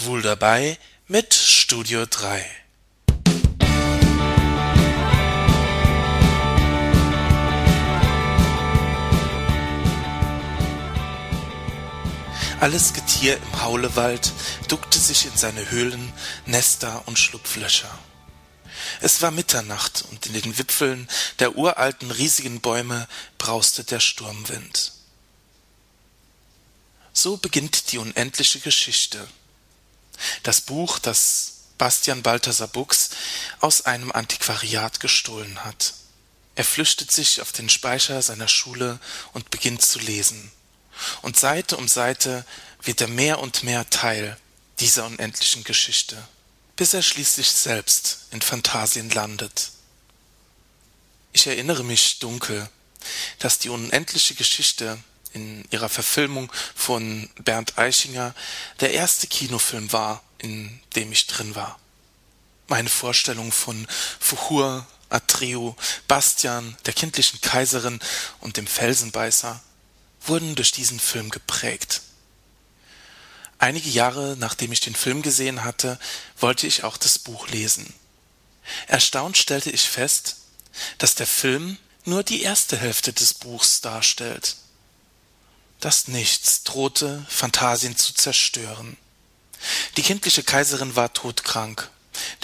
Schwul dabei mit Studio 3. Alles Getier im Haulewald duckte sich in seine Höhlen, Nester und Schlupflöcher. Es war Mitternacht und in den Wipfeln der uralten riesigen Bäume brauste der Sturmwind. So beginnt die unendliche Geschichte. Das Buch, das Bastian Balthasar Buchs aus einem Antiquariat gestohlen hat. Er flüchtet sich auf den Speicher seiner Schule und beginnt zu lesen. Und Seite um Seite wird er mehr und mehr Teil dieser unendlichen Geschichte, bis er schließlich selbst in Phantasien landet. Ich erinnere mich dunkel, dass die unendliche Geschichte in ihrer Verfilmung von Bernd Eichinger der erste Kinofilm war, in dem ich drin war. Meine Vorstellung von Fuchur, Atreo, Bastian, der kindlichen Kaiserin und dem Felsenbeißer wurden durch diesen Film geprägt. Einige Jahre nachdem ich den Film gesehen hatte, wollte ich auch das Buch lesen. Erstaunt stellte ich fest, dass der Film nur die erste Hälfte des Buchs darstellt. Das Nichts drohte, Phantasien zu zerstören. Die kindliche Kaiserin war todkrank,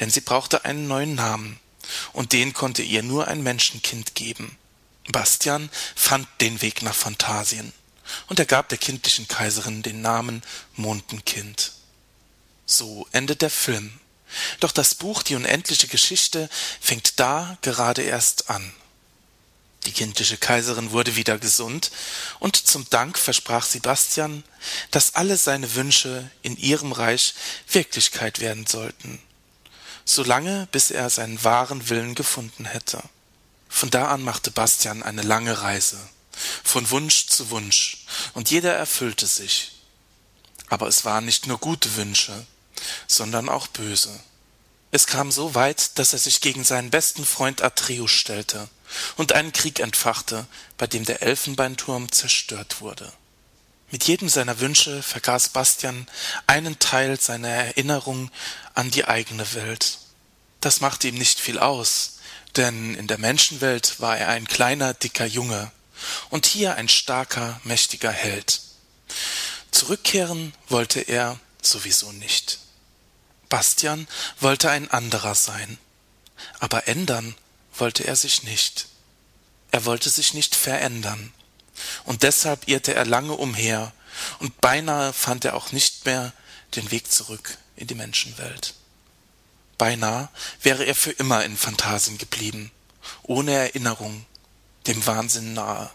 denn sie brauchte einen neuen Namen, und den konnte ihr nur ein Menschenkind geben. Bastian fand den Weg nach Phantasien, und er gab der kindlichen Kaiserin den Namen Mondenkind. So endet der Film. Doch das Buch Die unendliche Geschichte fängt da gerade erst an. Die kindliche Kaiserin wurde wieder gesund, und zum Dank versprach Sebastian, dass alle seine Wünsche in ihrem Reich Wirklichkeit werden sollten, solange bis er seinen wahren Willen gefunden hätte. Von da an machte Bastian eine lange Reise, von Wunsch zu Wunsch, und jeder erfüllte sich. Aber es waren nicht nur gute Wünsche, sondern auch böse. Es kam so weit, dass er sich gegen seinen besten Freund Atreus stellte und einen Krieg entfachte, bei dem der Elfenbeinturm zerstört wurde. Mit jedem seiner Wünsche vergaß Bastian einen Teil seiner Erinnerung an die eigene Welt. Das machte ihm nicht viel aus, denn in der Menschenwelt war er ein kleiner, dicker Junge und hier ein starker, mächtiger Held. Zurückkehren wollte er sowieso nicht. Bastian wollte ein anderer sein, aber ändern wollte er sich nicht. Er wollte sich nicht verändern. Und deshalb irrte er lange umher, und beinahe fand er auch nicht mehr den Weg zurück in die Menschenwelt. Beinahe wäre er für immer in Phantasien geblieben, ohne Erinnerung, dem Wahnsinn nahe.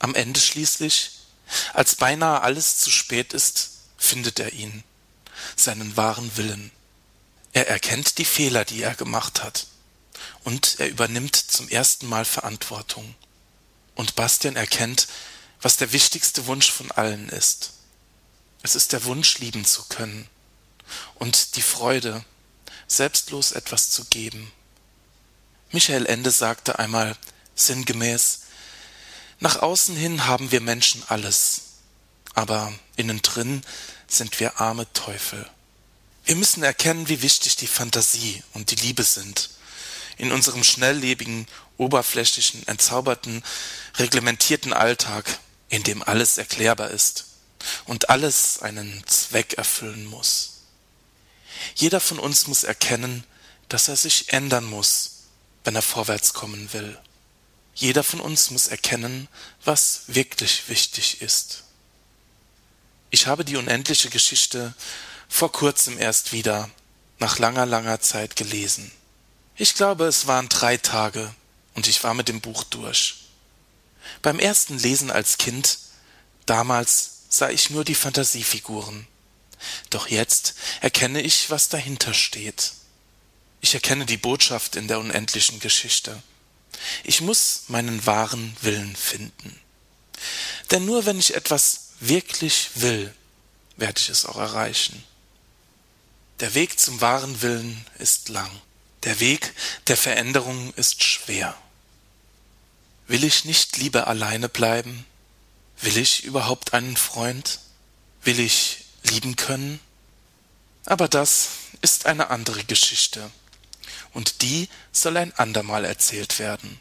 Am Ende schließlich, als beinahe alles zu spät ist, findet er ihn, seinen wahren Willen. Er erkennt die Fehler, die er gemacht hat und er übernimmt zum ersten Mal Verantwortung. Und Bastian erkennt, was der wichtigste Wunsch von allen ist. Es ist der Wunsch, lieben zu können und die Freude, selbstlos etwas zu geben. Michael Ende sagte einmal sinngemäß, nach außen hin haben wir Menschen alles, aber innen drin sind wir arme Teufel. Wir müssen erkennen, wie wichtig die Fantasie und die Liebe sind in unserem schnelllebigen, oberflächlichen, entzauberten, reglementierten Alltag, in dem alles erklärbar ist und alles einen Zweck erfüllen muss. Jeder von uns muss erkennen, dass er sich ändern muss, wenn er vorwärts kommen will. Jeder von uns muss erkennen, was wirklich wichtig ist. Ich habe die unendliche Geschichte vor kurzem erst wieder nach langer, langer Zeit gelesen. Ich glaube, es waren drei Tage und ich war mit dem Buch durch. Beim ersten Lesen als Kind, damals sah ich nur die Fantasiefiguren. Doch jetzt erkenne ich, was dahinter steht. Ich erkenne die Botschaft in der unendlichen Geschichte. Ich muss meinen wahren Willen finden. Denn nur wenn ich etwas wirklich will, werde ich es auch erreichen. Der Weg zum wahren Willen ist lang. Der Weg der Veränderung ist schwer. Will ich nicht lieber alleine bleiben? Will ich überhaupt einen Freund? Will ich lieben können? Aber das ist eine andere Geschichte, und die soll ein andermal erzählt werden.